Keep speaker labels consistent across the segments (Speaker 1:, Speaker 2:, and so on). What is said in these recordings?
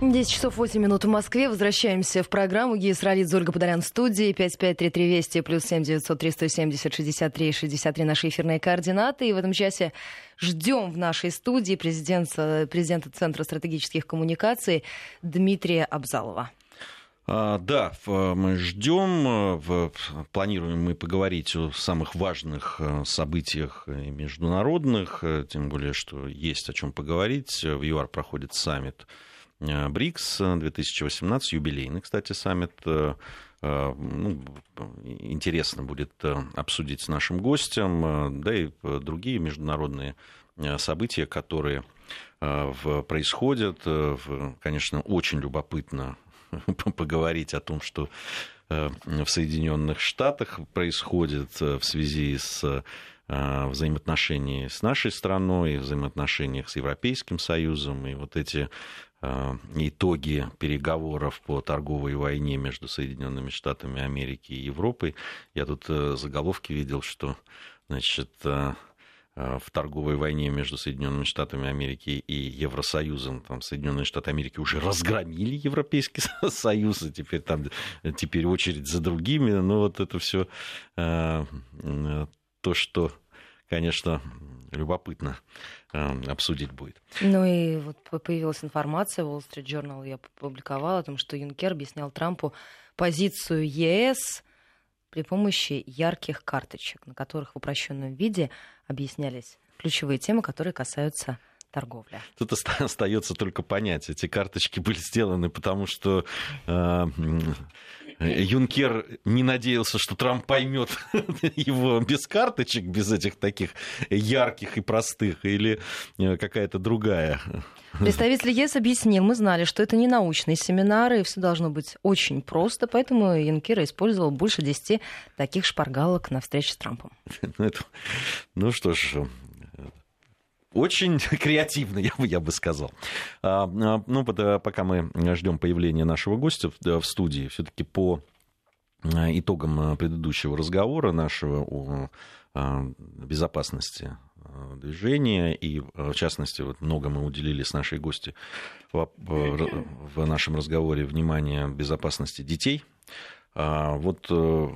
Speaker 1: 10 часов 8 минут в Москве. Возвращаемся в программу. Гия Сралидзе, Ольга Подолян в студии. 5533 Вести плюс 7 903 170 63 63 наши эфирные координаты. И в этом часе ждем в нашей студии президента, президента Центра стратегических коммуникаций Дмитрия Абзалова.
Speaker 2: А, да, мы ждем, планируем мы поговорить о самых важных э, событиях международных, э, тем более, что есть о чем поговорить. В ЮАР проходит саммит Э, БРИКС 2018, юбилейный, кстати, саммит. Э, э, ну, интересно будет обсудить с нашим гостем, да и другие международные события, которые происходят. Конечно, очень любопытно поговорить о том, что в Соединенных Штатах происходит в связи с взаимоотношениями с нашей страной, взаимоотношениях с Европейским Союзом, и вот эти Э, итоги переговоров по торговой войне между Соединенными Штатами Америки и Европой. Я тут э, заголовки видел, что значит, э, в торговой войне между Соединенными Штатами Америки и Евросоюзом. Там Соединенные Штаты Америки уже разгромили Европейский Союз, и теперь там теперь очередь за другими. Но вот это все то, что, конечно, любопытно обсудить будет.
Speaker 1: Ну и вот появилась информация, Wall Street Journal я публиковала о том, что Юнкер объяснял Трампу позицию ЕС при помощи ярких карточек, на которых в упрощенном виде объяснялись ключевые темы, которые касаются торговля.
Speaker 2: Тут остается только понять, эти карточки были сделаны, потому что э, Юнкер не надеялся, что Трамп поймет его без карточек, без этих таких ярких и простых, или э, какая-то другая.
Speaker 1: Представитель ЕС объяснил, мы знали, что это не научные семинары, и все должно быть очень просто, поэтому Юнкер использовал больше 10 таких шпаргалок на встрече с Трампом.
Speaker 2: Ну, ну что ж, очень креативно, я бы, я бы сказал. А, а, ну, пока мы ждем появления нашего гостя в, в студии, все-таки по а, итогам предыдущего разговора нашего о безопасности движения, и в частности, вот много мы уделили с нашей гостью в, в нашем разговоре внимание безопасности детей. Вот э,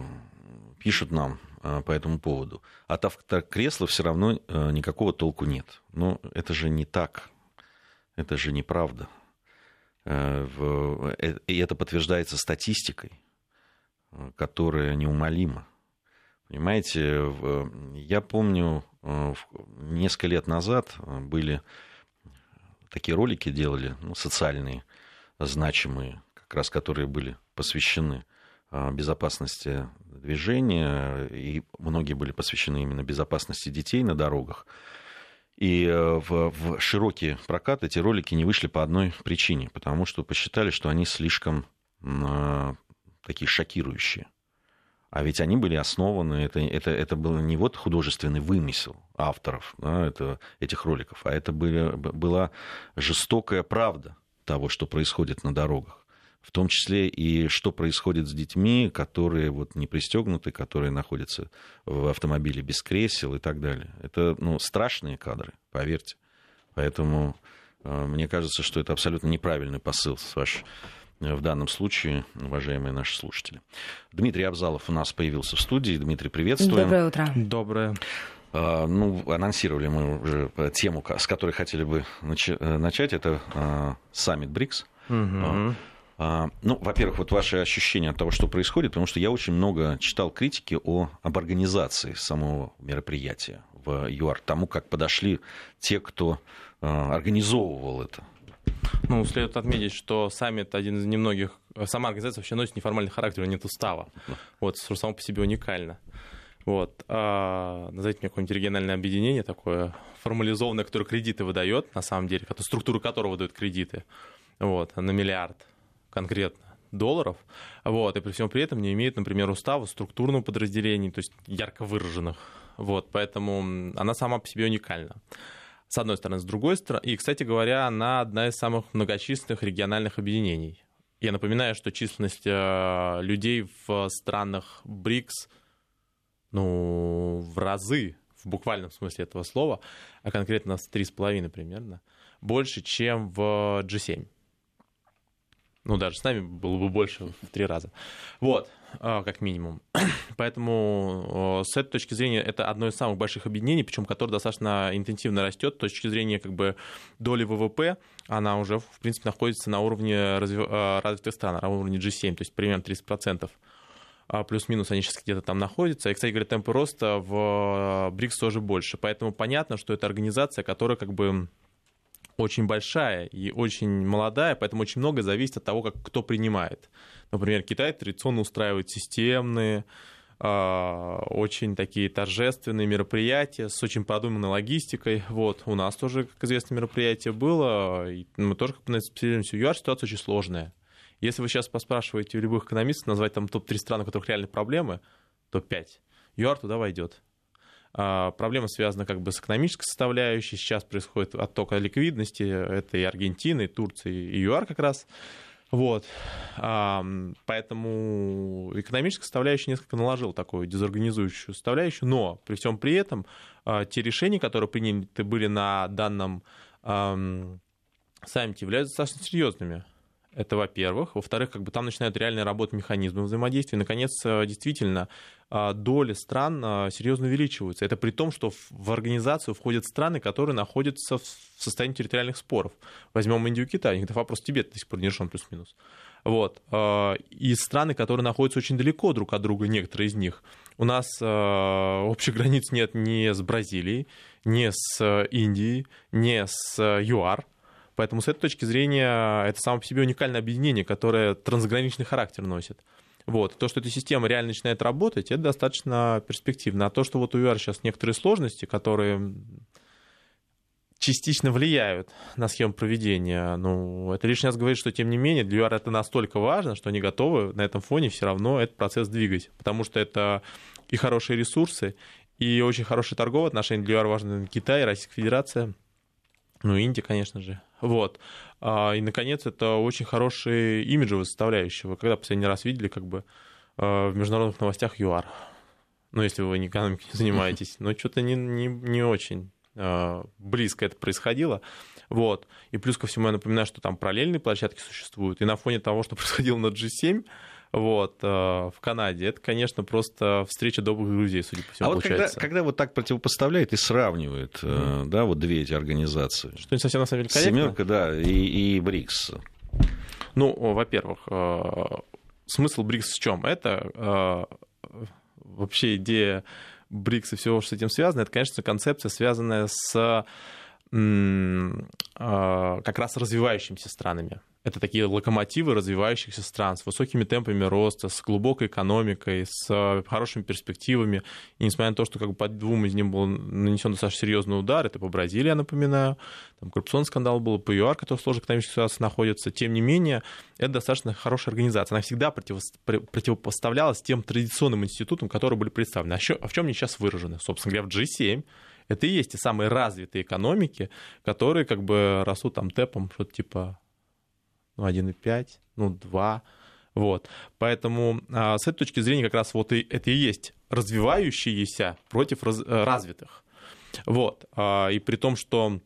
Speaker 2: пишут нам а, по этому поводу. От автокресла все равно э, никакого толку нет. Но это же не так. Это же неправда. Э, э, и это подтверждается статистикой, которая неумолима. Понимаете, я помню, несколько лет назад были такие ролики делали, ну, социальные, значимые, как раз которые были посвящены безопасности движения, и многие были посвящены именно безопасности детей на дорогах. И э, в, в широкий прокат эти ролики не вышли по одной причине, потому что посчитали, что они слишком э, такие шокирующие. А ведь они были основаны, это, это, это был не вот художественный вымысел авторов да, это, этих роликов, а это были, была жестокая правда того, что происходит на дорогах в том числе и что происходит с детьми, которые вот не пристегнуты, которые находятся в автомобиле без кресел и так далее. Это ну, страшные кадры, поверьте. Поэтому э, мне кажется, что это абсолютно неправильный посыл ваш в данном случае, уважаемые наши слушатели. Дмитрий Абзалов у нас появился в студии. Дмитрий, приветствуем.
Speaker 1: Доброе утро.
Speaker 3: Доброе.
Speaker 2: А, ну, анонсировали мы уже тему, с которой хотели бы э, начать. Это саммит БРИКС. Угу. А, ну, во-первых, вот ваши ощущения от того, что происходит, потому что я очень много читал критики о, об организации самого мероприятия в ЮАР, тому, как подошли те, кто а, организовывал это.
Speaker 3: Ну, следует отметить, что саммит один из немногих, сама организация вообще носит неформальный характер, нет устава. Вот, что само по себе уникально. Вот. А, назовите мне какое-нибудь региональное объединение такое формализованное, которое кредиты выдает, на самом деле, структуру которого выдает кредиты вот, на миллиард конкретно долларов, вот, и при всем при этом не имеет, например, устава структурного подразделения, то есть ярко выраженных, вот, поэтому она сама по себе уникальна. С одной стороны, с другой стороны, и, кстати говоря, она одна из самых многочисленных региональных объединений. Я напоминаю, что численность э, людей в странах БРИКС, ну, в разы, в буквальном смысле этого слова, а конкретно с 3,5 примерно, больше, чем в G7. Ну, даже с нами было бы больше в три раза. Вот, а, как минимум. Поэтому с этой точки зрения это одно из самых больших объединений, причем которое достаточно интенсивно растет. С точки зрения как бы доли ВВП, она уже, в принципе, находится на уровне развив... А, развитых стран, на уровне G7, то есть примерно 30% а плюс-минус они сейчас где-то там находятся. И, кстати говоря, темпы роста в БРИКС тоже больше. Поэтому понятно, что это организация, которая как бы очень большая и очень молодая, поэтому очень много зависит от того, как кто принимает. Например, Китай традиционно устраивает системные, а, очень такие торжественные мероприятия с очень продуманной логистикой. Вот, у нас тоже, как известно, мероприятие было, и мы тоже как бы специализируемся. ЮАР ситуация очень сложная. Если вы сейчас поспрашиваете у любых экономистов назвать там топ-3 страны, у которых реальные проблемы, топ-5, ЮАР туда войдет. А, проблема связана как бы с экономической составляющей. Сейчас происходит отток ликвидности. Это и Аргентина, и Турция, и ЮАР как раз. Вот. А, поэтому экономическая составляющая несколько наложила такую дезорганизующую составляющую, но при всем при этом а, те решения, которые приняты были на данном саммите, являются достаточно серьезными. Это во-первых. Во-вторых, как бы там начинают реально работать механизмы взаимодействия. Наконец, э, действительно, э, доли стран э, серьезно увеличиваются. Это при том, что в организацию входят страны, которые находятся в состоянии территориальных споров. Возьмем Индию и Китай. У вопрос Тибет до сих пор не решен плюс-минус. Вот. И страны, которые находятся очень далеко друг от друга, некоторые из них. У нас общих границ нет ни с Бразилией, ни с Индией, ни с ЮАР Поэтому с этой точки зрения это само по себе уникальное объединение, которое трансграничный характер носит. Вот. То, что эта система реально начинает работать, это достаточно перспективно. А то, что вот у UR сейчас некоторые сложности, которые частично влияют на схему проведения. Ну, это лишний раз говорит, что, тем не менее, для ЮАР это настолько важно, что они готовы на этом фоне все равно этот процесс двигать, потому что это и хорошие ресурсы, и очень хорошие торговые отношения. Для ЮАР важны Китай Российская Федерация, ну, Индия, конечно же. Вот. А, и, наконец, это очень хорошая имиджевая составляющая. Вы когда последний раз видели как бы а, в международных новостях ЮАР? Ну, если вы не экономикой не занимаетесь. Но что-то не, не, не очень а, близко это происходило. Вот. И плюс ко всему я напоминаю, что там параллельные площадки существуют. И на фоне того, что происходило на G7, вот, э, в Канаде. Это, конечно, просто встреча добрых друзей, судя по всему,
Speaker 2: а получается. вот когда, когда вот так противопоставляет и сравнивает, mm. да, вот две эти организации.
Speaker 3: Что не совсем на самом деле корректно.
Speaker 2: Семерка, да, и, и БРИКС.
Speaker 3: Ну, во-первых, э, смысл БРИКС в чем? Это вообще идея БРИКС и всего, что с этим связано, это, конечно, концепция, связанная с как раз развивающимися странами. Это такие локомотивы развивающихся стран с высокими темпами роста, с глубокой экономикой, с э, хорошими перспективами. И несмотря на то, что как бы под двум из них был нанесен достаточно серьезный удар, это по Бразилии, я напоминаю, там коррупционный скандал был, по ЮАР, который в сложной экономической ситуации находится, тем не менее, это достаточно хорошая организация. Она всегда противопоставлялась тем традиционным институтам, которые были представлены. А в чем они сейчас выражены? Собственно говоря, в G7 это и есть те самые развитые экономики, которые как бы растут там темпом, что-то типа ну, 1,5, ну, 2. Вот. Поэтому а, с этой точки зрения как раз вот и, это и есть развивающиеся против раз, э, развитых. Вот. А, и при том, что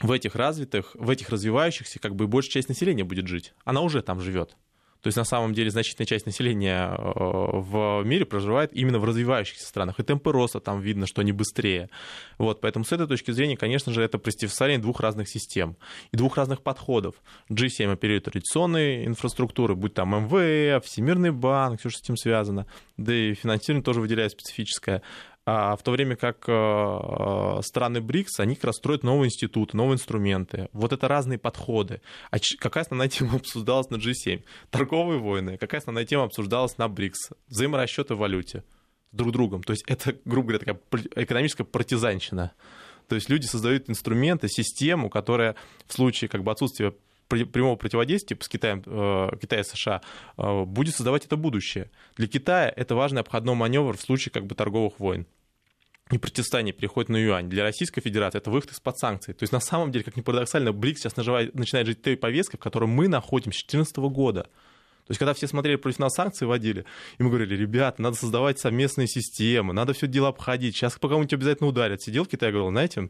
Speaker 3: в этих развитых, в этих развивающихся как бы большая часть населения будет жить. Она уже там живет. То есть на самом деле значительная часть населения э, в мире проживает именно в развивающихся странах. И темпы роста там видно, что они быстрее. Вот, поэтому с этой точки зрения, конечно же, это противостояние двух разных систем и двух разных подходов. G7 оперирует традиционной инфраструктуры, будь там МВФ, Всемирный банк, все, что с этим связано. Да и финансирование тоже выделяет специфическое. А в то время как э, страны БРИКС, они как раз строят новые институты, новые инструменты. Вот это разные подходы. А какая основная тема обсуждалась на G7? Торговые войны. Какая основная тема обсуждалась на БРИКС? Взаиморасчеты в валюте друг другом. То есть это, грубо говоря, такая экономическая партизанщина. То есть люди создают инструменты, систему, которая в случае как бы отсутствия прямого противодействия типа с Китаем, э, Китая и США э, будет создавать это будущее. Для Китая это важный обходной маневр в случае как бы торговых войн и противостояние переходит на юань. Для Российской Федерации это выход из-под санкций. То есть на самом деле, как ни парадоксально, БРИКС сейчас наживает, начинает жить той повесткой, в которой мы находимся с 2014 года. То есть, когда все смотрели против нас санкции вводили, и мы говорили, ребята, надо создавать совместные системы, надо все дело обходить, сейчас по кому-нибудь обязательно ударят. Сидел в Китае, говорил, знаете,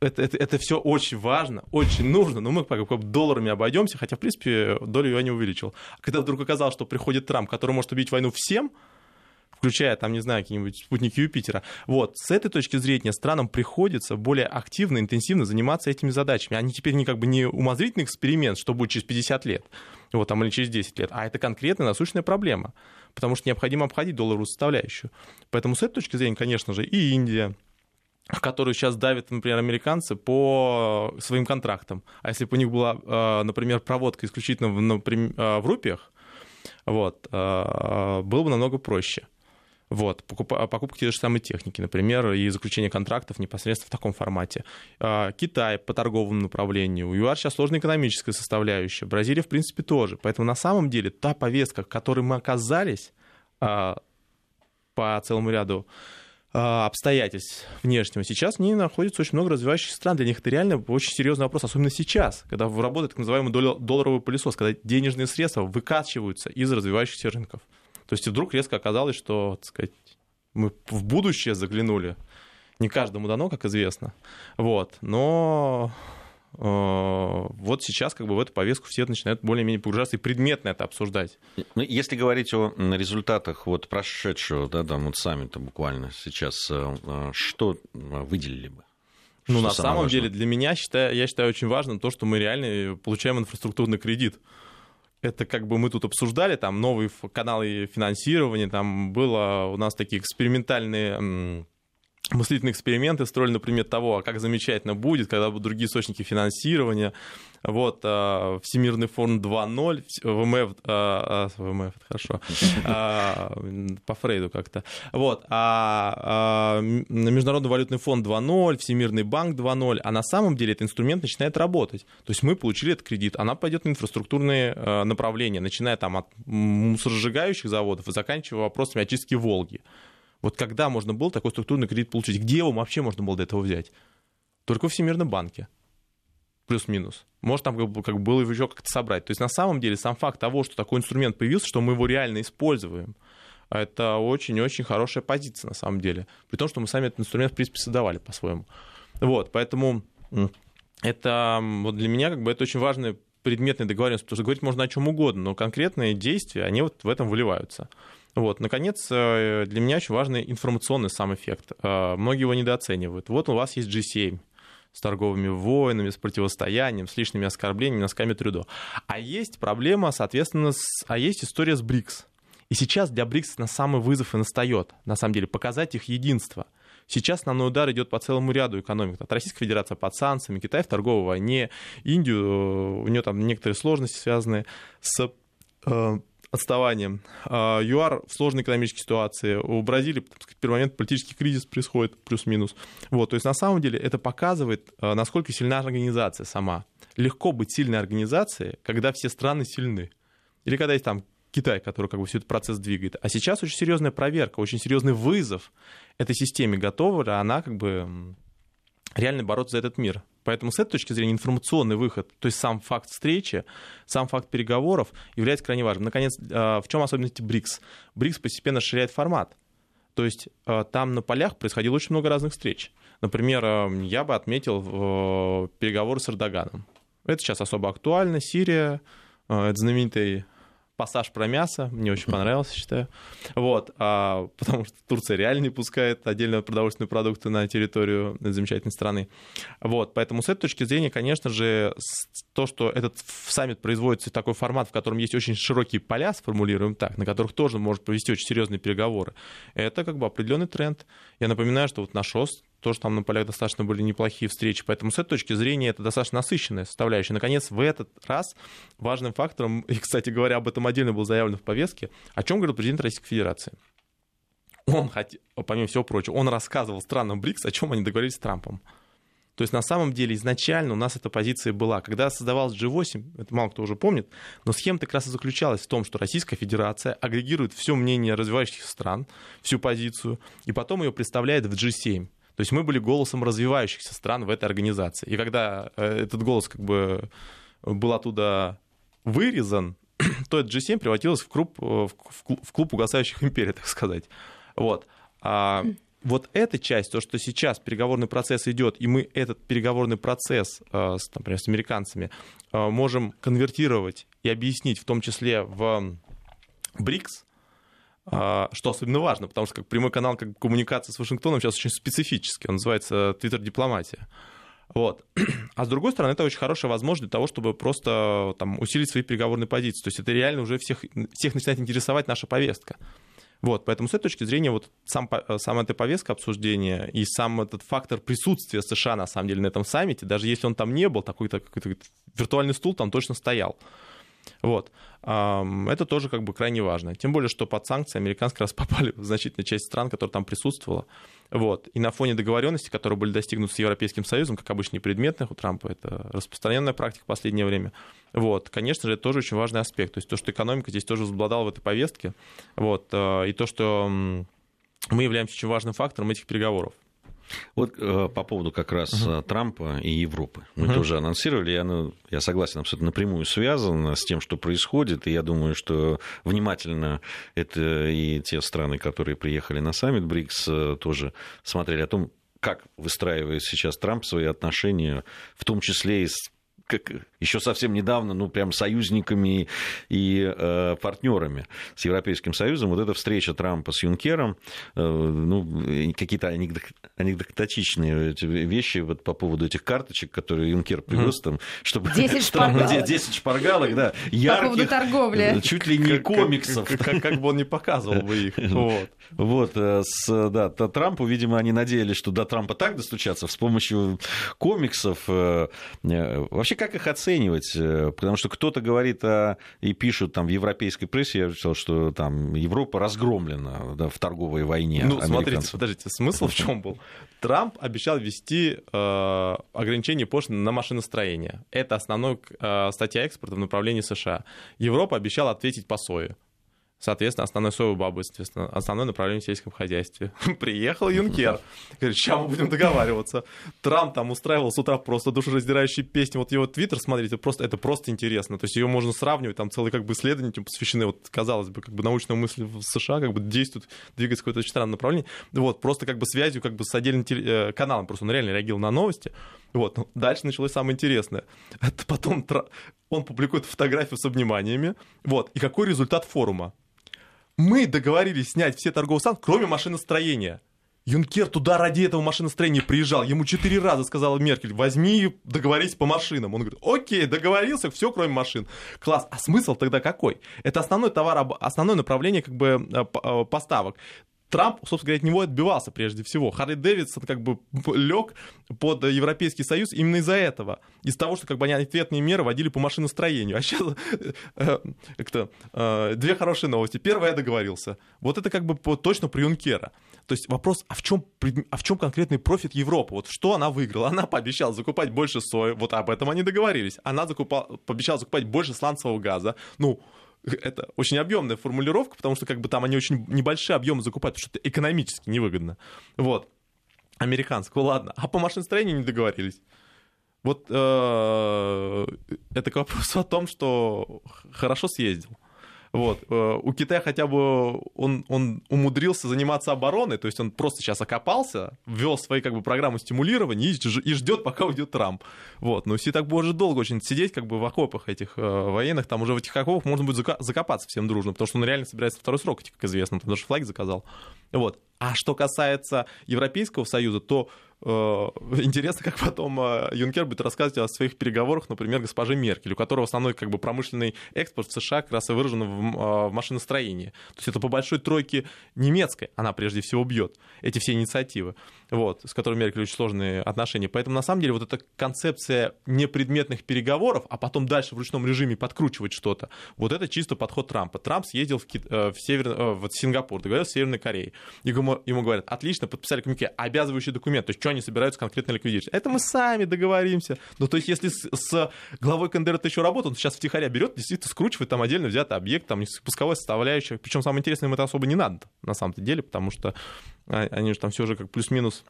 Speaker 3: это, это, это все очень важно, очень нужно, но мы как, как долларами обойдемся, хотя, в принципе, долю не увеличил. А когда вдруг оказалось, что приходит Трамп, который может убить войну всем, включая, там, не знаю, какие-нибудь спутники Юпитера. Вот, с этой точки зрения странам приходится более активно, интенсивно заниматься этими задачами. Они теперь не как бы не умозрительный эксперимент, что будет через 50 лет, вот, там, или через 10 лет, а это конкретная насущная проблема, потому что необходимо обходить долларовую составляющую. Поэтому с этой точки зрения, конечно же, и Индия, которую сейчас давят, например, американцы по своим контрактам. А если бы у них была, э, например, проводка исключительно в, например, э, в рупиях, вот, э, было бы намного проще. Вот, покупка те же самой техники, например, и заключение контрактов непосредственно в таком формате. А, Китай по торговому направлению. ЮАР сейчас сложная экономическая составляющая. Бразилия, в принципе, тоже. Поэтому на самом деле та повестка, в которой мы оказались а, по целому ряду а, обстоятельств внешнего, сейчас не находится очень много развивающихся стран. Для них это реально очень серьезный вопрос, особенно сейчас, когда работает так называемый долларовый пылесос, когда денежные средства выкачиваются из развивающихся рынков. То есть вдруг резко оказалось, что, так сказать, мы в будущее заглянули. Не каждому дано, как известно. Вот. Но э, вот сейчас как бы в эту повестку все начинают более-менее погружаться и предметно это обсуждать.
Speaker 2: Ну, если говорить о результатах вот прошедшего да, там, вот саммита буквально сейчас, э, э, что выделили бы?
Speaker 3: Ну, на самом важное? деле, для меня, считаю, я считаю, очень важно то, что мы реально получаем инфраструктурный кредит это как бы мы тут обсуждали, там новые каналы финансирования, там было у нас такие экспериментальные мыслительные эксперименты строили на предмет того, а как замечательно будет, когда будут другие источники финансирования. Вот, а, Всемирный фонд 2.0, ВМФ, а, а, ВМФ, хорошо, по Фрейду как-то. Вот, а Международный валютный фонд 2.0, Всемирный банк 2.0, а на самом деле этот инструмент начинает работать. То есть мы получили этот кредит, она пойдет на инфраструктурные направления, начиная там от мусоросжигающих заводов и заканчивая вопросами очистки Волги. Вот когда можно было такой структурный кредит получить? Где его вообще можно было до этого взять? Только в Всемирном банке. Плюс-минус. Может, там как бы, как бы было еще как-то собрать. То есть, на самом деле, сам факт того, что такой инструмент появился, что мы его реально используем, это очень-очень хорошая позиция, на самом деле. При том, что мы сами этот инструмент, в принципе, создавали по-своему. Вот, поэтому это вот для меня как бы это очень важная предметная договоренность, потому что говорить можно о чем угодно, но конкретные действия, они вот в этом выливаются. Вот, наконец, э, для меня очень важный информационный сам эффект. Э, многие его недооценивают. Вот у вас есть G7 с торговыми войнами, с противостоянием, с лишними оскорблениями, носками трюдо. А есть проблема, соответственно, с... а есть история с БРИКС. И сейчас для БРИКС на самый вызов и настает, на самом деле, показать их единство. Сейчас основной удар идет по целому ряду экономик. От Российской Федерации под санкциями, Китай в торговой войне, Индию, э, у нее там некоторые сложности связанные с отставанием. А, ЮАР в сложной экономической ситуации. У Бразилии в первый момент политический кризис происходит, плюс-минус. Вот, то есть на самом деле это показывает, а, насколько сильна организация сама. Легко быть сильной организацией, когда все страны сильны. Или когда есть там Китай, который как бы все этот процесс двигает. А сейчас очень серьезная проверка, очень серьезный вызов этой системе. Готова ли она как бы реально бороться за этот мир? Поэтому с этой точки зрения информационный выход, то есть сам факт встречи, сам факт переговоров является крайне важным. Наконец, а, в чем особенность БРИКС? БРИКС постепенно расширяет формат. То есть а, там на полях происходило очень много разных встреч. Например, а, я бы отметил переговоры с Эрдоганом. Это сейчас особо актуально. Сирия, это знаменитый пассаж про мясо, мне очень понравился, считаю. Вот, а, потому что Турция реально не пускает отдельно продовольственные продукты на территорию замечательной страны. Вот, поэтому с этой точки зрения, конечно же, то, что этот саммит производится такой формат, в котором есть очень широкие поля, сформулируем так, на которых тоже может провести очень серьезные переговоры, это как бы определенный тренд. Я напоминаю, что вот наш ОС тоже там на полях достаточно были неплохие встречи. Поэтому с этой точки зрения это достаточно насыщенная составляющая. Наконец, в этот раз важным фактором, и, кстати говоря, об этом отдельно было заявлено в повестке, о чем говорил президент Российской Федерации. Он, помимо всего прочего, он рассказывал странам БРИКС, о чем они договорились с Трампом. То есть на самом деле изначально у нас эта позиция была. Когда создавалась G8, это мало кто уже помнит, но схема как раз и заключалась в том, что Российская Федерация агрегирует все мнение развивающихся стран, всю позицию, и потом ее представляет в G7. То есть мы были голосом развивающихся стран в этой организации. И когда э, этот голос как бы был оттуда вырезан, то это G7 превратилось в клуб, в клуб угасающих империй, так сказать. Вот. А вот эта часть, то, что сейчас переговорный процесс идет, и мы этот переговорный процесс, например, с американцами, можем конвертировать и объяснить, в том числе в БРИКС, что особенно важно, потому что как прямой канал как коммуникации с Вашингтоном сейчас очень специфический, он называется твиттер-дипломатия. Вот. А с другой стороны, это очень хорошая возможность для того, чтобы просто там, усилить свои переговорные позиции. То есть это реально уже всех, всех начинает интересовать наша повестка. Вот, поэтому с этой точки зрения вот сам, сама эта повестка обсуждения и сам этот фактор присутствия США, на самом деле, на этом саммите, даже если он там не был, такой-то какой-то виртуальный стул там точно стоял. Вот. Это тоже как бы крайне важно. Тем более, что под санкции американские раз попали в значительную часть стран, которая там присутствовала. Вот. И на фоне договоренности, которые были достигнуты с Европейским Союзом, как обычно, непредметных у Трампа, это распространенная практика в последнее время. Вот. Конечно же, это тоже очень важный аспект. То есть то, что экономика здесь тоже возобладала в этой повестке, вот. Э, и то, что мы являемся очень важным фактором этих переговоров.
Speaker 2: Вот э, по поводу как раз uh-huh. Трампа и Европы. Мы uh-huh. тоже анонсировали, я, ну, я согласен, абсолютно напрямую связано с тем, что происходит, и я думаю, что внимательно это и те страны, которые приехали на саммит БРИКС, э, тоже смотрели о том, как выстраивает сейчас Трамп свои отношения, в том числе и с как еще совсем недавно, ну, прям союзниками и э, партнерами с Европейским Союзом. Вот эта встреча Трампа с Юнкером, э, ну, какие-то анекдотичные вещи вот по поводу этих карточек, которые Юнкер привез, там, чтобы...
Speaker 1: 10 шпаргалок.
Speaker 2: 10 шпаргалок, да. Ярких,
Speaker 1: по поводу торговли.
Speaker 2: Э, чуть ли не комиксов.
Speaker 3: Как, как, как бы он не показывал бы их. Вот.
Speaker 2: Вот, э, с, да, Трампу, видимо, они надеялись, что до Трампа так достучаться с помощью комиксов. Э, вообще, как их оценивать? Э, потому что кто-то говорит о, и пишут там в европейской прессе, я читал, что там Европа разгромлена да, в торговой войне.
Speaker 3: Ну, смотрите, подождите, смысл в чем был? Трамп обещал ввести э, ограничение пошлин на машиностроение. Это основная э, статья экспорта в направлении США. Европа обещала ответить по сое. Соответственно, основной соевый бабы, соответственно, основное направление в сельском хозяйстве. Приехал Юнкер. Говорит, сейчас мы будем договариваться. Трамп там устраивал с утра просто душераздирающие песни. Вот его твиттер, смотрите, просто, это просто интересно. То есть ее можно сравнивать, там целые как бы исследования посвящены, вот, казалось бы, как бы научная мысль в США как бы действует, двигается в какое-то очень странное направление. Вот, просто как бы связью как бы с отдельным теле- э, каналом. Просто он реально реагировал на новости. Вот, ну, дальше началось самое интересное. Это потом он публикует фотографию с обниманиями. Вот, и какой результат форума? Мы договорились снять все торговые санкции, кроме машиностроения. Юнкер туда ради этого машиностроения приезжал. Ему четыре раза сказала Меркель, возьми, договорись по машинам. Он говорит, окей, договорился, все, кроме машин. Класс. А смысл тогда какой? Это основной товар, основное направление как бы э, э, поставок. Трамп, собственно говоря, от него отбивался прежде всего. Харли Дэвидсон как бы лег под Европейский Союз именно из-за этого. Из того, что как бы они ответные меры вводили по машиностроению. А сейчас э, э, э, две хорошие новости. Первое, я договорился. Вот это как бы точно про Юнкера. То есть вопрос, а в чем, а в чем конкретный профит Европы? Вот что она выиграла? Она пообещала закупать больше сои, вот об этом они договорились. Она закупала, пообещала закупать больше сланцевого газа. Ну, это очень объемная формулировка, потому что как бы там они очень небольшие объемы закупают, потому что это экономически невыгодно. Вот. Американского, ладно. А по машиностроению не договорились. Вот э, это к вопросу о том, что хорошо съездил. Вот. Э, у Китая хотя бы он, он умудрился заниматься обороной, то есть он просто сейчас окопался, ввел свои как бы, программы стимулирования и, и ждет, пока уйдет Трамп. Вот. Но если так будет долго очень сидеть как бы в окопах этих э, военных, там уже в этих окопах можно будет закопаться всем дружно, потому что он реально собирается второй срок, как известно, потому что флаги заказал. Вот. А что касается Европейского Союза, то интересно, как потом э, Юнкер будет рассказывать о своих переговорах, например, госпоже Меркель, у которого основной как бы, промышленный экспорт в США как раз и выражен в, э, в машиностроении. То есть это по большой тройке немецкой она прежде всего бьет эти все инициативы, вот, с которыми Меркель очень сложные отношения. Поэтому на самом деле вот эта концепция непредметных переговоров, а потом дальше в ручном режиме подкручивать что-то, вот это чисто подход Трампа. Трамп съездил в, Кит... в, Север... в Сингапур, договорился с Северной Кореей. И ему, ему говорят, отлично, подписали коммунике, обязывающий документ, то есть что они собираются конкретно ликвидировать. Это мы сами договоримся. Ну, то есть если с, с главой КНДР ты еще работал, он сейчас втихаря берет, действительно скручивает там отдельно взятый объект, там пусковая составляющая. Причем самое интересное, им это особо не надо на самом-то деле, потому что они же там все же как плюс-минус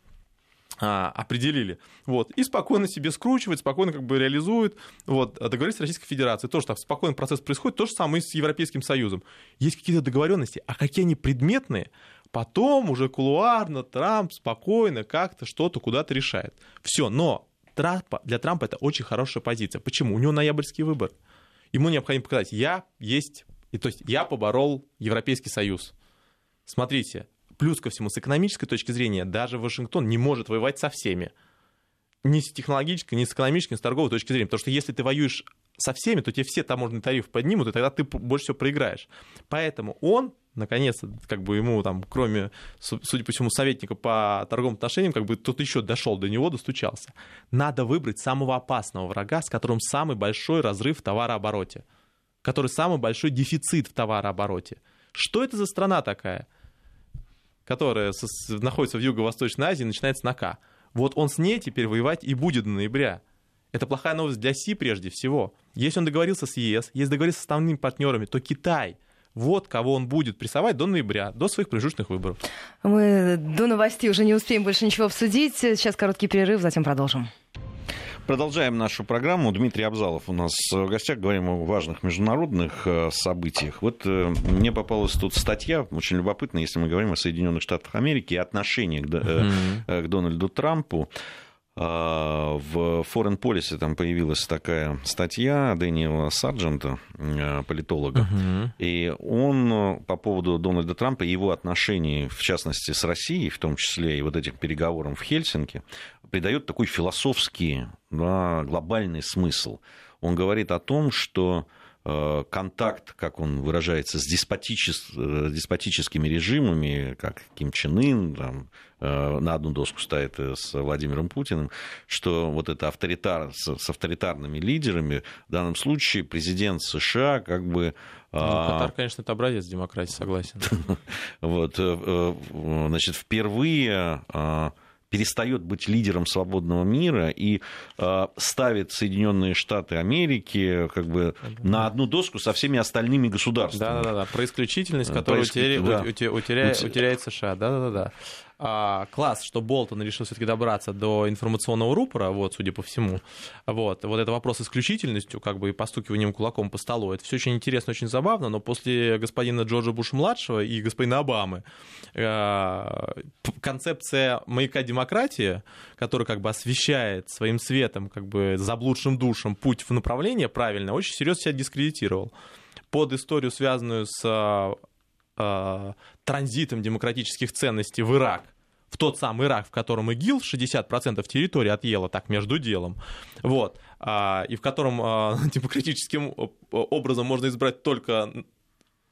Speaker 3: а, определили. Вот. И спокойно себе скручивает, спокойно как бы реализует. Вот. А договорились с Российской Федерацией. Тоже так спокойный процесс происходит. То же самое и с Европейским Союзом. Есть какие-то договоренности, а какие они предметные, потом уже кулуарно Трамп спокойно как-то что-то куда-то решает. Все, но Трампа, для Трампа это очень хорошая позиция. Почему? У него ноябрьский выбор. Ему необходимо показать, я есть, и, то есть я поборол Европейский Союз. Смотрите, Плюс ко всему, с экономической точки зрения, даже Вашингтон не может воевать со всеми. Ни с технологической, ни с экономической, ни с торговой точки зрения. Потому что если ты воюешь со всеми, то тебе все таможенные тарифы поднимут, и тогда ты больше всего проиграешь. Поэтому он, наконец-то, как бы ему там, кроме, судя по всему, советника по торговым отношениям, как бы тут еще дошел до него, достучался. Надо выбрать самого опасного врага, с которым самый большой разрыв в товарообороте, который самый большой дефицит в товарообороте. Что это за страна такая? Которая находится в Юго-Восточной Азии, начинается на К. Вот он с ней теперь воевать и будет до ноября. Это плохая новость для Си прежде всего. Если он договорился с ЕС, если договорился с основными партнерами, то Китай вот кого он будет прессовать до ноября, до своих промежуточных выборов.
Speaker 1: Мы до новостей уже не успеем больше ничего обсудить. Сейчас короткий перерыв, затем продолжим.
Speaker 2: Продолжаем нашу программу. Дмитрий Абзалов у нас в гостях. Говорим о важных международных э, событиях. Вот э, мне попалась тут статья, очень любопытная, если мы говорим о Соединенных Штатах Америки и отношении к, mm-hmm. к Дональду Трампу. А, в Foreign Policy там появилась такая статья Дэниела Сарджента, политолога, uh-huh. и он по поводу Дональда Трампа и его отношений, в частности, с Россией, в том числе и вот этих переговорам в Хельсинки, придает такой философский, да, глобальный смысл. Он говорит о том, что э, контакт, как он выражается, с, деспотичес... Э, деспотическими режимами, как Ким Чен Ын, там, э, на одну доску ставит с Владимиром Путиным, что вот это авторитар... с авторитарными лидерами, в данном случае президент США как бы...
Speaker 3: Ну, Катар, конечно, это образец демократии, согласен.
Speaker 2: Вот, значит, впервые перестает быть лидером свободного мира и э, ставит Соединенные Штаты Америки как бы на одну доску со всеми остальными государствами.
Speaker 3: Да-да-да, про исключительность, которую Про иск... утеря... да. утеряет, утеряет США. Да-да-да. А, класс, что Болтон решил все-таки добраться до информационного рупора, вот, судя по всему. Вот, вот это вопрос исключительностью, как бы и постукиванием кулаком по столу. Это все очень интересно, очень забавно, но после господина Джорджа Буша-младшего и господина Обамы а, концепция маяка демократии, которая как бы освещает своим светом, как бы заблудшим душам путь в направление правильно, очень серьезно себя дискредитировал под историю, связанную с э, транзитом демократических ценностей в Ирак, в тот самый Ирак, в котором ИГИЛ 60% территории отъела так между делом, вот, а, и в котором а, демократическим образом можно избрать только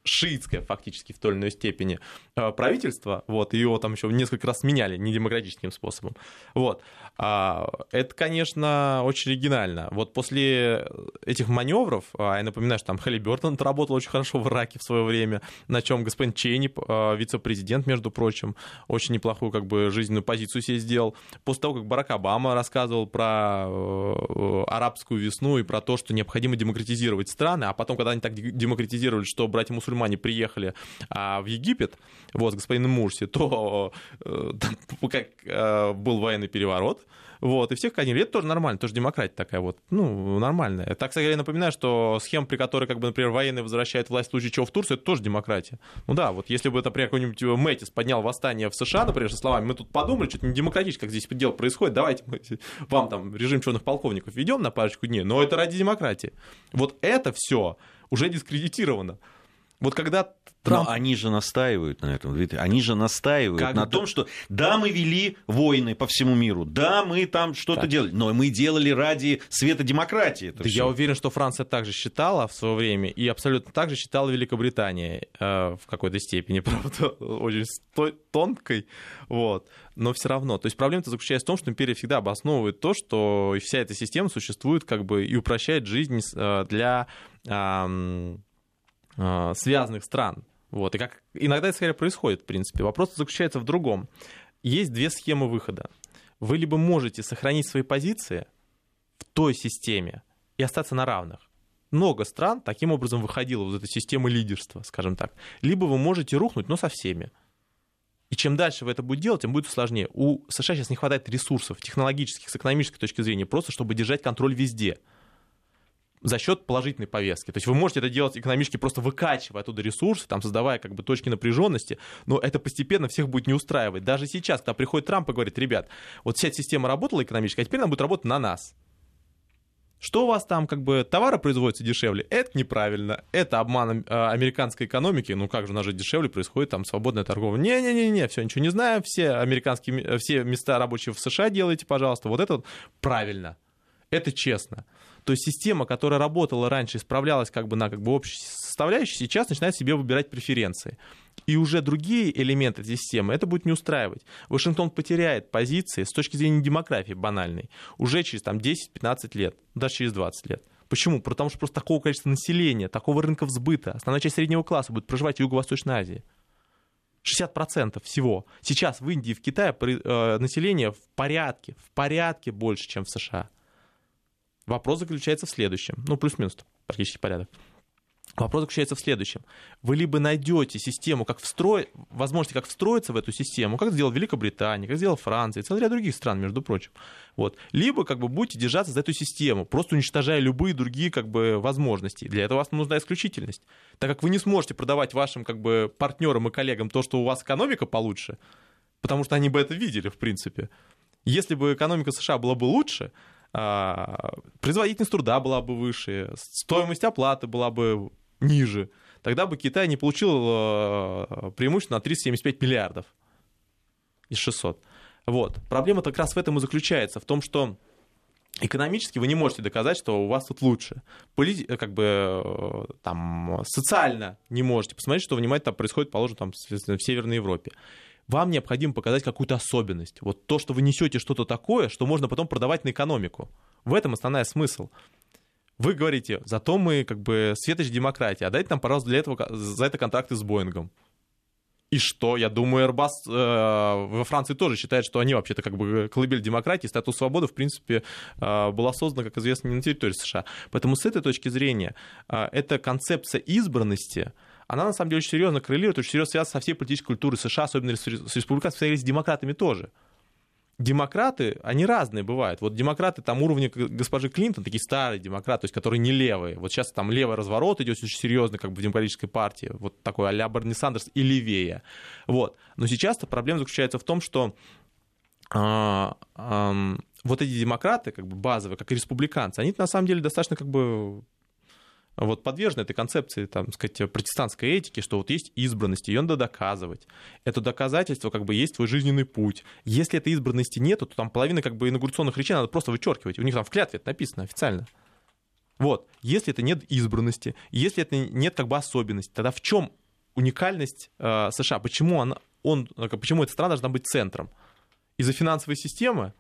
Speaker 3: шиитское фактически в той или иной степени э, правительство, вот, его там еще несколько раз меняли недемократическим способом. Вот. А, это, конечно, очень оригинально. Вот после этих маневров, а, я напоминаю, что там Хелли Бертон работал очень хорошо в Ираке в свое время, на чем господин Чейни, э, вице-президент, между прочим, очень неплохую как бы жизненную позицию себе сделал. После того, как Барак Обама рассказывал про э, арабскую весну и про то, что необходимо демократизировать страны, а потом, когда они так демократизировали, что братья-мусульмане мусульмане приехали а, в Египет вот, с господином Мурси, то э, как э, был военный переворот, вот, и всех казнили. Это тоже нормально, тоже демократия такая вот, ну, нормальная. Так, кстати, я напоминаю, что схема, при которой, как бы, например, военные возвращают власть в случае чего в Турцию, это тоже демократия. Ну да, вот если бы, например, какой-нибудь Мэтис поднял восстание в США, например, со словами, мы тут подумали, что-то не демократически, как здесь дело происходит, давайте мы вам там режим черных полковников ведем на парочку дней, но это ради демократии. Вот это все уже дискредитировано. Вот когда
Speaker 2: Трамп... Но они же настаивают на этом, они же настаивают как на это... том, что да, мы вели войны по всему миру, да, мы там что-то так. делали, но мы делали ради света демократии.
Speaker 3: Да я уверен, что Франция также считала в свое время, и абсолютно так же считала Великобритания э, в какой-то степени, правда, очень тонкой, вот, но все равно. То есть проблема-то заключается в том, что империя всегда обосновывает то, что вся эта система существует как бы и упрощает жизнь э, для Э, связанных стран. Вот. И как иногда это скорее происходит, в принципе. Вопрос заключается в другом. Есть две схемы выхода. Вы либо можете сохранить свои позиции в той системе и остаться на равных. Много стран таким образом выходило из этой системы лидерства, скажем так. Либо вы можете рухнуть, но со всеми. И чем дальше вы это будете делать, тем будет сложнее. У США сейчас не хватает ресурсов технологических, с экономической точки зрения, просто чтобы держать контроль везде за счет положительной повестки. То есть вы можете это делать экономически, просто выкачивая оттуда ресурсы, там, создавая как бы точки напряженности, но это постепенно всех будет не устраивать. Даже сейчас, когда приходит Трамп и говорит, ребят, вот вся эта система работала экономически, а теперь она будет работать на нас. Что у вас там, как бы, товары производятся дешевле? Это неправильно. Это обман э, американской экономики. Ну как же, у нас же дешевле происходит там свободная торговля. Не-не-не, все, ничего не знаю. Все американские, все места рабочие в США делайте, пожалуйста. Вот это правильно. Это честно. То есть система, которая работала раньше, справлялась как бы на как бы общей составляющей, сейчас начинает себе выбирать преференции. И уже другие элементы системы это будет не устраивать. Вашингтон потеряет позиции с точки зрения демографии банальной уже через там, 10-15 лет, даже через 20 лет. Почему? Потому что просто такого количества населения, такого рынка взбыта, основная часть среднего класса будет проживать в Юго-Восточной Азии. 60% всего. Сейчас в Индии и в Китае э, население в порядке, в порядке больше, чем в США. Вопрос заключается в следующем. Ну, плюс-минус практически порядок. Вопрос заключается в следующем. Вы либо найдете систему, как встроить, возможности, как встроиться в эту систему, как сделала Великобритания, как сделала Франция и целый ряд других стран, между прочим. Вот. Либо как бы будете держаться за эту систему, просто уничтожая любые другие как бы, возможности. Для этого вам нужна исключительность. Так как вы не сможете продавать вашим как бы, партнерам и коллегам то, что у вас экономика получше, потому что они бы это видели, в принципе. Если бы экономика США была бы лучше, производительность труда была бы выше, стоимость оплаты была бы ниже, тогда бы Китай не получил а, преимущество на 375 миллиардов из 600. Вот. Проблема как раз в этом и заключается, в том, что экономически вы не можете доказать, что у вас тут лучше. Полит... Как бы там социально не можете посмотреть, что внимательно там происходит, положим, там, в Северной Европе вам необходимо показать какую-то особенность. Вот то, что вы несете что-то такое, что можно потом продавать на экономику. В этом основной смысл. Вы говорите, зато мы как бы светоч демократии, а дайте нам, пожалуйста, для этого, за это контракты с Боингом. И что? Я думаю, Airbus э, во Франции тоже считает, что они вообще-то как бы колыбель демократии, статус свободы, в принципе, э, была создана, как известно, не на территории США. Поэтому с этой точки зрения э, эта концепция избранности, она на самом деле очень серьезно коррелирует, очень серьезно связана со всей политической культурой США, особенно с республиканцами, с демократами тоже. Демократы, они разные бывают. Вот демократы там уровня госпожи Клинтон, такие старые демократы, то есть которые не левые. Вот сейчас там левый разворот идет очень серьезно, как бы в демократической партии, вот такой а-ля Берни Сандерс и левее. Вот. Но сейчас-то проблема заключается в том, что а, а, вот эти демократы, как бы базовые, как и республиканцы, они на самом деле достаточно как бы вот подвержены этой концепции, там, сказать, протестантской этики, что вот есть избранность, ее надо доказывать. Это доказательство как бы есть твой жизненный путь. Если этой избранности нет, то там половина как бы инаугурационных речей надо просто вычеркивать. У них там в клятве это написано официально. Вот, если это нет избранности, если это нет как бы особенности, тогда в чем уникальность э, США? Почему, она, он, почему эта страна должна быть центром? Из-за финансовой системы?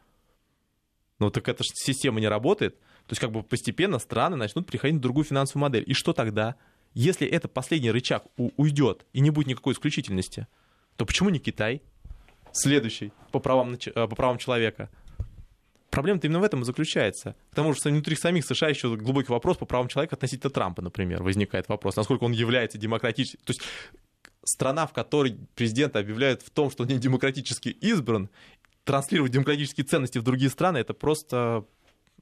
Speaker 3: Ну так эта система не работает. То есть как бы постепенно страны начнут переходить на другую финансовую модель. И что тогда? Если этот последний рычаг уйдет и не будет никакой исключительности, то почему не Китай? Следующий по правам, э, по правам человека. Проблема-то именно в этом и заключается. К тому же внутри самих США еще глубокий вопрос по правам человека относительно Трампа, например, возникает вопрос, насколько он является демократическим. То есть страна, в которой президент объявляет в том, что он не демократически избран, транслировать демократические ценности в другие страны, это просто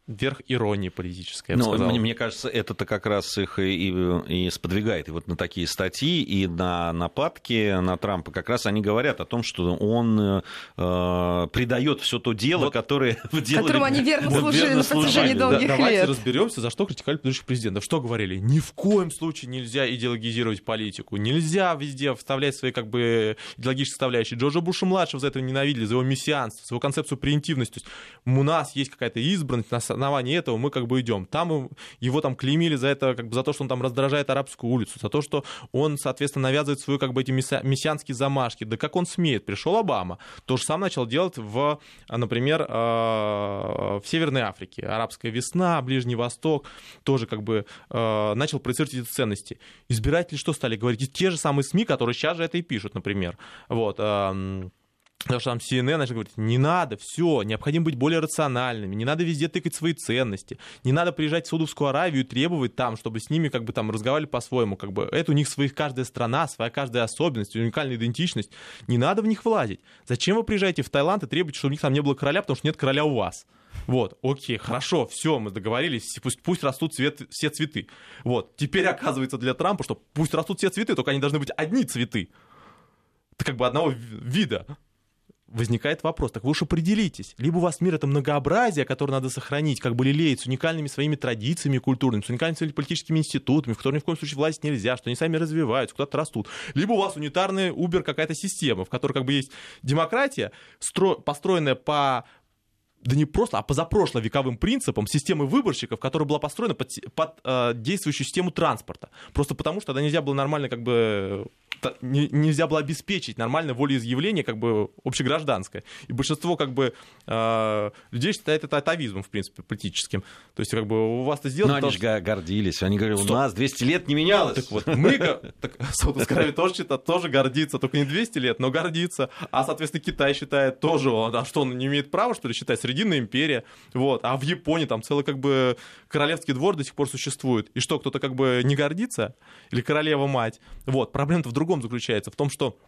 Speaker 3: верх иронии политической, я
Speaker 2: Но мне, мне кажется, это-то как раз их и, и, и сподвигает и вот на такие статьи, и на нападки на Трампа. Как раз они говорят о том, что он э, предает все то дело, вот, которое
Speaker 1: делали... Которому они верно служили на протяжении долгих
Speaker 3: да, давайте
Speaker 1: лет.
Speaker 3: Давайте разберемся, за что критиковали предыдущих президентов. Что говорили? Ни в коем случае нельзя идеологизировать политику, нельзя везде вставлять свои как бы идеологические составляющие. Джорджа Буша-младшего за это ненавидели, за его мессианство, за его концепцию преемтивности. То есть у нас есть какая-то избранность, основании этого мы как бы идем. Там его там клеймили за это, как бы за то, что он там раздражает арабскую улицу, за то, что он, соответственно, навязывает свою как бы эти мессианские замашки. Да как он смеет? Пришел Обама. То же самое начал делать в, например, э, в Северной Африке. Арабская весна, Ближний Восток тоже как бы э, начал проецировать эти ценности. Избиратели что стали говорить? И те же самые СМИ, которые сейчас же это и пишут, например. Вот Потому что там CNN начал говорить, не надо, все, необходимо быть более рациональными, не надо везде тыкать свои ценности, не надо приезжать в Саудовскую Аравию и требовать там, чтобы с ними как бы там разговаривали по-своему, как бы это у них своих каждая страна, своя каждая особенность, уникальная идентичность, не надо в них влазить. Зачем вы приезжаете в Таиланд и требуете, чтобы у них там не было короля, потому что нет короля у вас? Вот, окей, хорошо, все, мы договорились, пусть, пусть растут цвет, все цветы. Вот, теперь оказывается для Трампа, что пусть растут все цветы, только они должны быть одни цветы. Это как бы одного вида возникает вопрос, так вы уж определитесь, либо у вас мир это многообразие, которое надо сохранить, как бы лелеять с уникальными своими традициями культурными, с уникальными своими политическими институтами, в которые ни в коем случае власть нельзя, что они сами развиваются, куда-то растут, либо у вас унитарная Uber какая-то система, в которой как бы есть демократия, стро... построенная по да не просто, а позапрошло вековым принципам системы выборщиков, которая была построена под, под э, действующую систему транспорта. Просто потому, что тогда нельзя было нормально как бы не, нельзя было обеспечить нормальное волеизъявление как бы общегражданское. И большинство как бы э, людей считает это атовизмом, в принципе, политическим. То есть как бы у вас это сделано...
Speaker 2: Но они же гордились. Они говорили, у нас 200 лет не менялось.
Speaker 3: Так вот, мы... Так, Саудовская Аравия тоже, считает, тоже гордится, только не 200 лет, но гордится. А, соответственно, Китай считает тоже, а что, он не имеет права, что ли, считать? Срединная империя. Вот. А в Японии там целый как бы королевский двор до сих пор существует. И что, кто-то как бы не гордится? Или королева-мать? Вот. Проблема-то в другом заключается, в том, что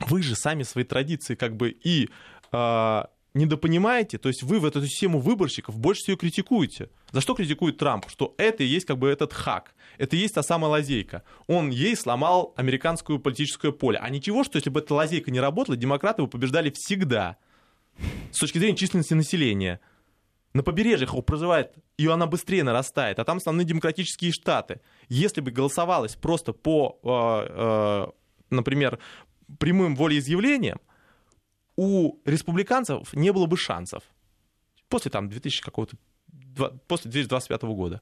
Speaker 3: вы же сами свои традиции как бы и э, недопонимаете, то есть вы в эту систему выборщиков больше всего критикуете. За что критикует Трамп? Что это и есть как бы этот хак, это и есть та самая лазейка. Он ей сломал американское политическое поле. А ничего, что если бы эта лазейка не работала, демократы бы побеждали всегда. С точки зрения численности населения. На побережьях проживает, и она быстрее нарастает, а там основные демократические штаты. Если бы голосовалось просто по, э, э, например, прямым волеизъявлениям, у республиканцев не было бы шансов. После там 2000 какого-то, после 2025 года.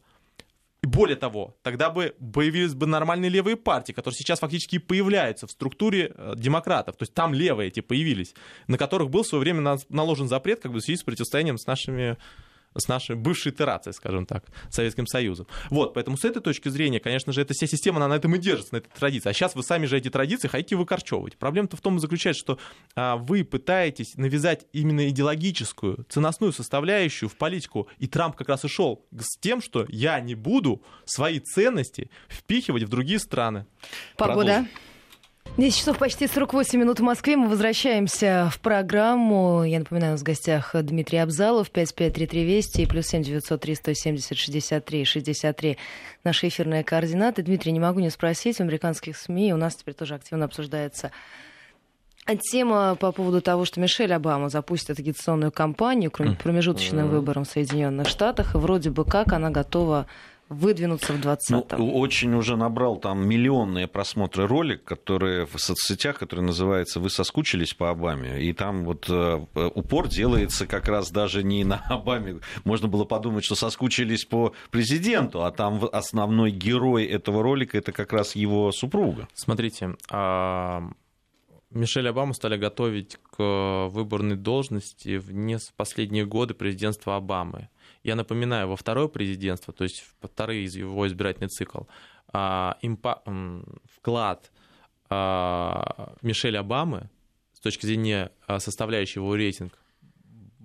Speaker 3: И более того, тогда бы появились бы нормальные левые партии, которые сейчас фактически появляются в структуре э, демократов. То есть там левые эти появились, на которых был в свое время наложен запрет как бы в связи с противостоянием с нашими с нашей бывшей итерацией, скажем так, Советским Союзом. Вот, поэтому с этой точки зрения, конечно же, эта вся система, она на этом и держится, на этой традиции. А сейчас вы сами же эти традиции хотите выкорчевывать. Проблема-то в том и заключается, что а, вы пытаетесь навязать именно идеологическую, ценностную составляющую в политику, и Трамп как раз и шел с тем, что я не буду свои ценности впихивать в другие страны.
Speaker 1: Погода. Продолжим. 10 часов почти 48 минут в Москве. Мы возвращаемся в программу. Я напоминаю, у нас в гостях Дмитрий Абзалов, 5533 Вести и плюс 7 903 170 63 63 наши эфирные координаты. Дмитрий, не могу не спросить, в американских СМИ у нас теперь тоже активно обсуждается тема по поводу того, что Мишель Обама запустит агитационную кампанию к промежуточным выборам в Соединенных Штатах, и вроде бы как она готова выдвинуться в 20-м.
Speaker 2: Ну, очень уже набрал там миллионные просмотры ролик, которые в соцсетях, который называется «Вы соскучились по Обаме». И там вот э, упор делается как раз даже не на Обаме. Можно было подумать, что соскучились по президенту, а там основной герой этого ролика – это как раз его супруга.
Speaker 3: Смотрите, а, Мишель Обаму стали готовить к выборной должности в не последние годы президентства Обамы. Я напоминаю, во второе президентство, то есть второй из его избирательный цикл, а, вклад а, Мишеля Обамы с точки зрения а, составляющего его рейтинг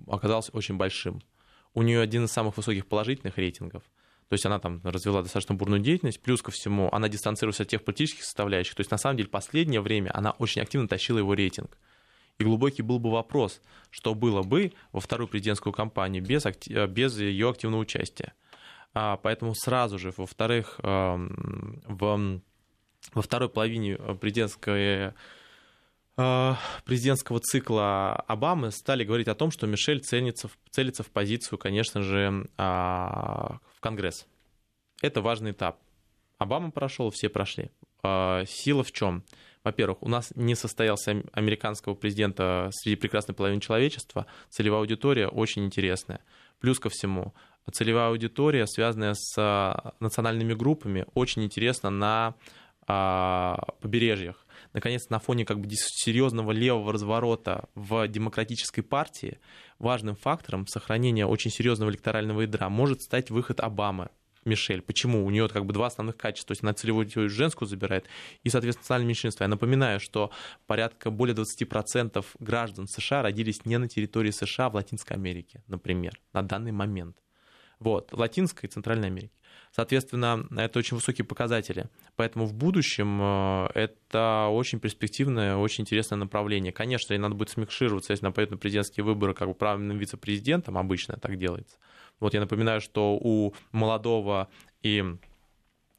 Speaker 3: оказался очень большим. У нее один из самых высоких положительных рейтингов. То есть она там развела достаточно бурную деятельность, плюс ко всему она дистанцируется от тех политических составляющих. То есть на самом деле последнее время она очень активно тащила его рейтинг. И глубокий был бы вопрос, что было бы во вторую президентскую кампанию без, актив, без ее активного участия. А, поэтому сразу же, во-вторых, эм, в, во второй половине президентской э, президентского цикла Обамы стали говорить о том, что Мишель ценится, целится в позицию, конечно же, а, в Конгресс. Это важный этап. Обама прошел, все прошли. А, сила в чем? Во-первых, у нас не состоялся американского президента среди прекрасной половины человечества. Целевая аудитория очень интересная. Плюс ко всему, целевая аудитория, связанная с а, национальными группами, очень интересна на а, побережьях. Наконец, на фоне как бы серьезного левого разворота в демократической партии важным фактором сохранения очень серьезного электорального ядра может стать выход Обамы Мишель. Почему? У нее как бы два основных качества. То есть она целевую аудиторию женскую забирает и, соответственно, национальное меньшинство. Я напоминаю, что порядка более 20% граждан США родились не на территории США, а в Латинской Америке, например, на данный момент. Вот, Латинской и Центральной Америки. Соответственно, это очень высокие показатели. Поэтому в будущем э, это очень перспективное, очень интересное направление. Конечно, ей надо будет смикшироваться, если она пойдет на президентские выборы как бы правильным вице-президентом, обычно так делается. Вот я напоминаю, что у молодого и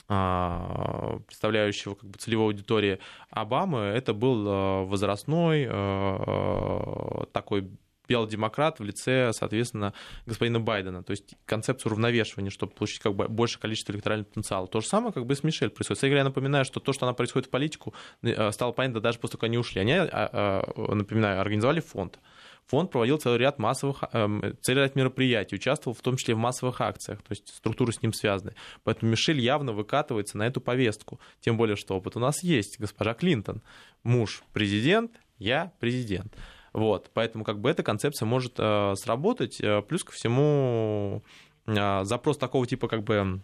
Speaker 3: а, представляющего как бы, целевой аудитории Обамы, это был э, возрастной э, такой белый демократ в лице, соответственно, господина Байдена. То есть концепцию уравновешивания, чтобы получить как бы большее количество электорального потенциала. То же самое как бы с Мишель происходит. Кстати я напоминаю, что то, что она происходит в политику, э, стало понятно даже после того, как они ушли. Они, а, а, напоминаю, организовали фонд. Фонд проводил целый ряд массовых, эм, целый ряд мероприятий, участвовал в том числе в массовых акциях, то есть структуры с ним связаны. Поэтому Мишель явно выкатывается на эту повестку. Тем более, что опыт у нас есть. Госпожа Клинтон, муж президент, я президент. Вот, поэтому как бы эта концепция может э, сработать. Э, плюс ко всему э, запрос такого типа как бы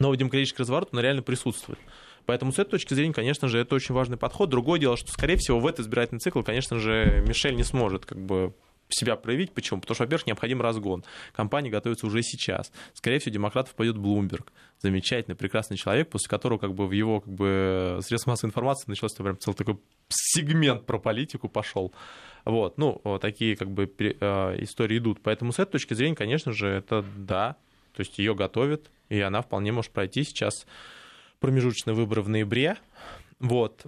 Speaker 3: новый демократический разворот, он реально присутствует. Поэтому с этой точки зрения, конечно же, это очень важный подход. Другое дело, что, скорее всего, в этот избирательный цикл, конечно же, Мишель не сможет как бы себя проявить. Почему? Потому что, во-первых, необходим разгон. Компания готовится уже сейчас. Скорее всего, демократов пойдет Блумберг. Замечательный, прекрасный человек, после которого как бы в его как бы, средств массовой информации начался прям целый такой сегмент про политику пошел. Вот, ну, такие как бы э, истории идут. Поэтому с этой точки зрения, конечно же, это да, то есть ее готовят, и она вполне может пройти сейчас промежуточные выборы в ноябре. Вот.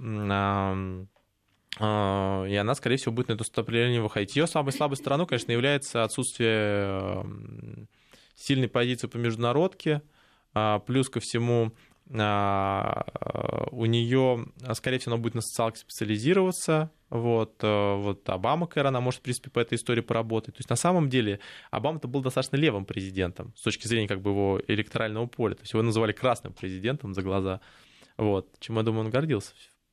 Speaker 3: А, и она, скорее всего, будет на это вступление выходить. Ее самой слабой стороной, конечно, является отсутствие сильной позиции по международке, а, плюс ко всему а, у нее, скорее всего, она будет на социалке специализироваться. Вот, э, вот Обама Кэр, она может, в принципе, по этой истории поработать. То есть, на самом деле, Обама-то был достаточно левым президентом с точки зрения как бы его электорального поля. То есть, его называли красным президентом за глаза. Вот, чем, я думаю, он гордился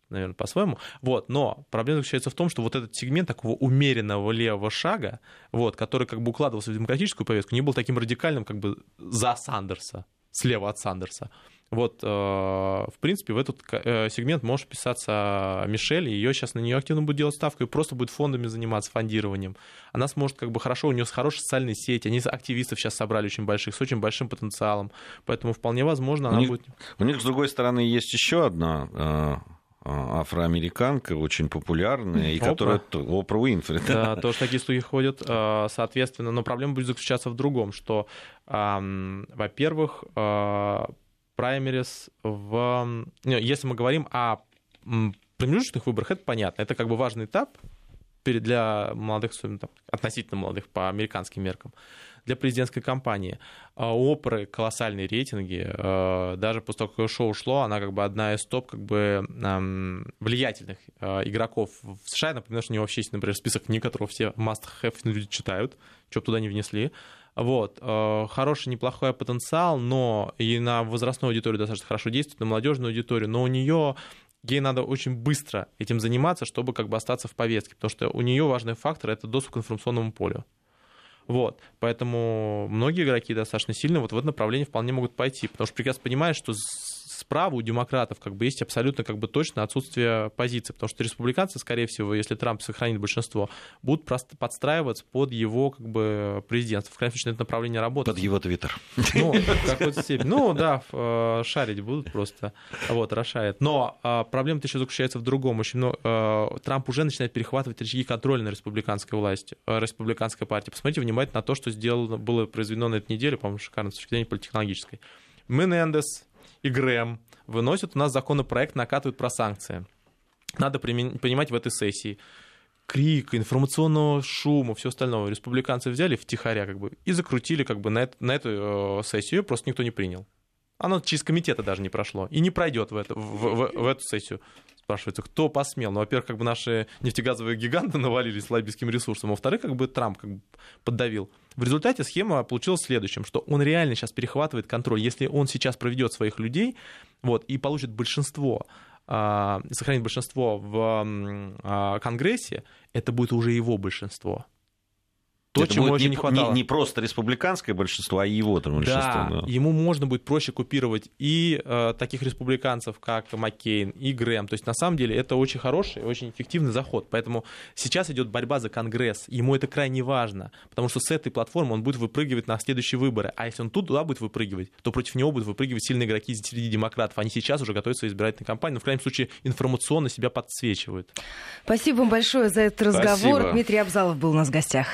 Speaker 3: наверное, по-своему. Вот, но проблема заключается в том, что вот этот сегмент такого умеренного левого шага, вот, который как бы укладывался в демократическую повестку, не был таким радикальным, как бы за Сандерса, слева от Сандерса. Вот, э, в принципе, в этот э, сегмент может писаться Мишель, и ее сейчас на нее активно будет делать ставку, и просто будет фондами заниматься, фондированием. Она сможет как бы хорошо, у нее хорошая социальная сеть, они активистов сейчас собрали очень больших, с очень большим потенциалом, поэтому вполне возможно
Speaker 2: у
Speaker 3: она
Speaker 2: них,
Speaker 3: будет...
Speaker 2: У них, с другой стороны, есть еще одна э, афроамериканка, очень популярная, и Опра. которая Опра Уинфри.
Speaker 3: Да, тоже такие слухи ходят, соответственно, но проблема будет заключаться в другом, что, во-первых, праймерис в... Если мы говорим о промежуточных выборах, это понятно. Это как бы важный этап для молодых, относительно молодых по американским меркам, для президентской кампании. А у Опры колоссальные рейтинги. А, даже после того, как шоу ушло, она как бы одна из топ как бы влиятельных а, игроков в США. Например, что у нее вообще есть, например, список которые все must-have люди читают, что бы туда не внесли. Вот, э, хороший, неплохой потенциал, но и на возрастную аудиторию достаточно хорошо действует, на молодежную аудиторию, но у нее ей надо очень быстро этим заниматься, чтобы как бы остаться в повестке, потому что у нее важный фактор — это доступ к информационному полю. Вот, поэтому многие игроки достаточно сильно вот в это направление вполне могут пойти, потому что прекрасно понимают, что справа у демократов как бы есть абсолютно как бы точно отсутствие позиции, потому что республиканцы, скорее всего, если Трамп сохранит большинство, будут просто подстраиваться под его как бы президентство. В крайнем случае, это направление работы.
Speaker 2: Под его твиттер.
Speaker 3: Ну, в какой-то степени. Ну, да, э, шарить будут просто. Вот, расшарят. Но а, проблема-то еще заключается в другом. Очень много, э, Трамп уже начинает перехватывать рычаги контроля на республиканской власти, э, республиканской партии. Посмотрите внимательно на то, что сделано, было произведено на этой неделе, по-моему, шикарно с точки зрения политтехнологической. Менендес, и Грэм выносят у нас законопроект, накатывают про санкции. Надо понимать в этой сессии крик, информационного шума, все остальное. Республиканцы взяли втихаря как бы и закрутили как бы на, это, на эту э, сессию, просто никто не принял. Оно через комитета даже не прошло и не пройдет в, это, в, в, в эту сессию. Спрашивается, кто посмел? Ну, во-первых, как бы наши нефтегазовые гиганты навалились лоббийским ресурсом, во-вторых, как бы Трамп как бы поддавил. В результате схема получилась следующим, что он реально сейчас перехватывает контроль. Если он сейчас проведет своих людей вот, и получит большинство а, сохранит большинство в а, Конгрессе, это будет уже его большинство. То,
Speaker 2: Это
Speaker 3: чему
Speaker 2: будет
Speaker 3: очень
Speaker 2: не,
Speaker 3: не хватало.
Speaker 2: Не, не просто республиканское большинство, а его там большинство.
Speaker 3: Да,
Speaker 2: Да.
Speaker 3: ему можно будет проще купировать и э, таких республиканцев, как Маккейн, и Грэм. То есть, на самом деле, это очень хороший, очень эффективный заход. Поэтому сейчас идет борьба за Конгресс. Ему это крайне важно, потому что с этой платформы он будет выпрыгивать на следующие выборы. А если он тут туда будет выпрыгивать, то против него будут выпрыгивать сильные игроки среди демократов. Они сейчас уже готовят свою избирательную кампанию, но в крайнем случае информационно себя подсвечивают.
Speaker 1: Спасибо вам большое за этот разговор.
Speaker 2: Спасибо.
Speaker 1: Дмитрий Абзалов был у нас в гостях.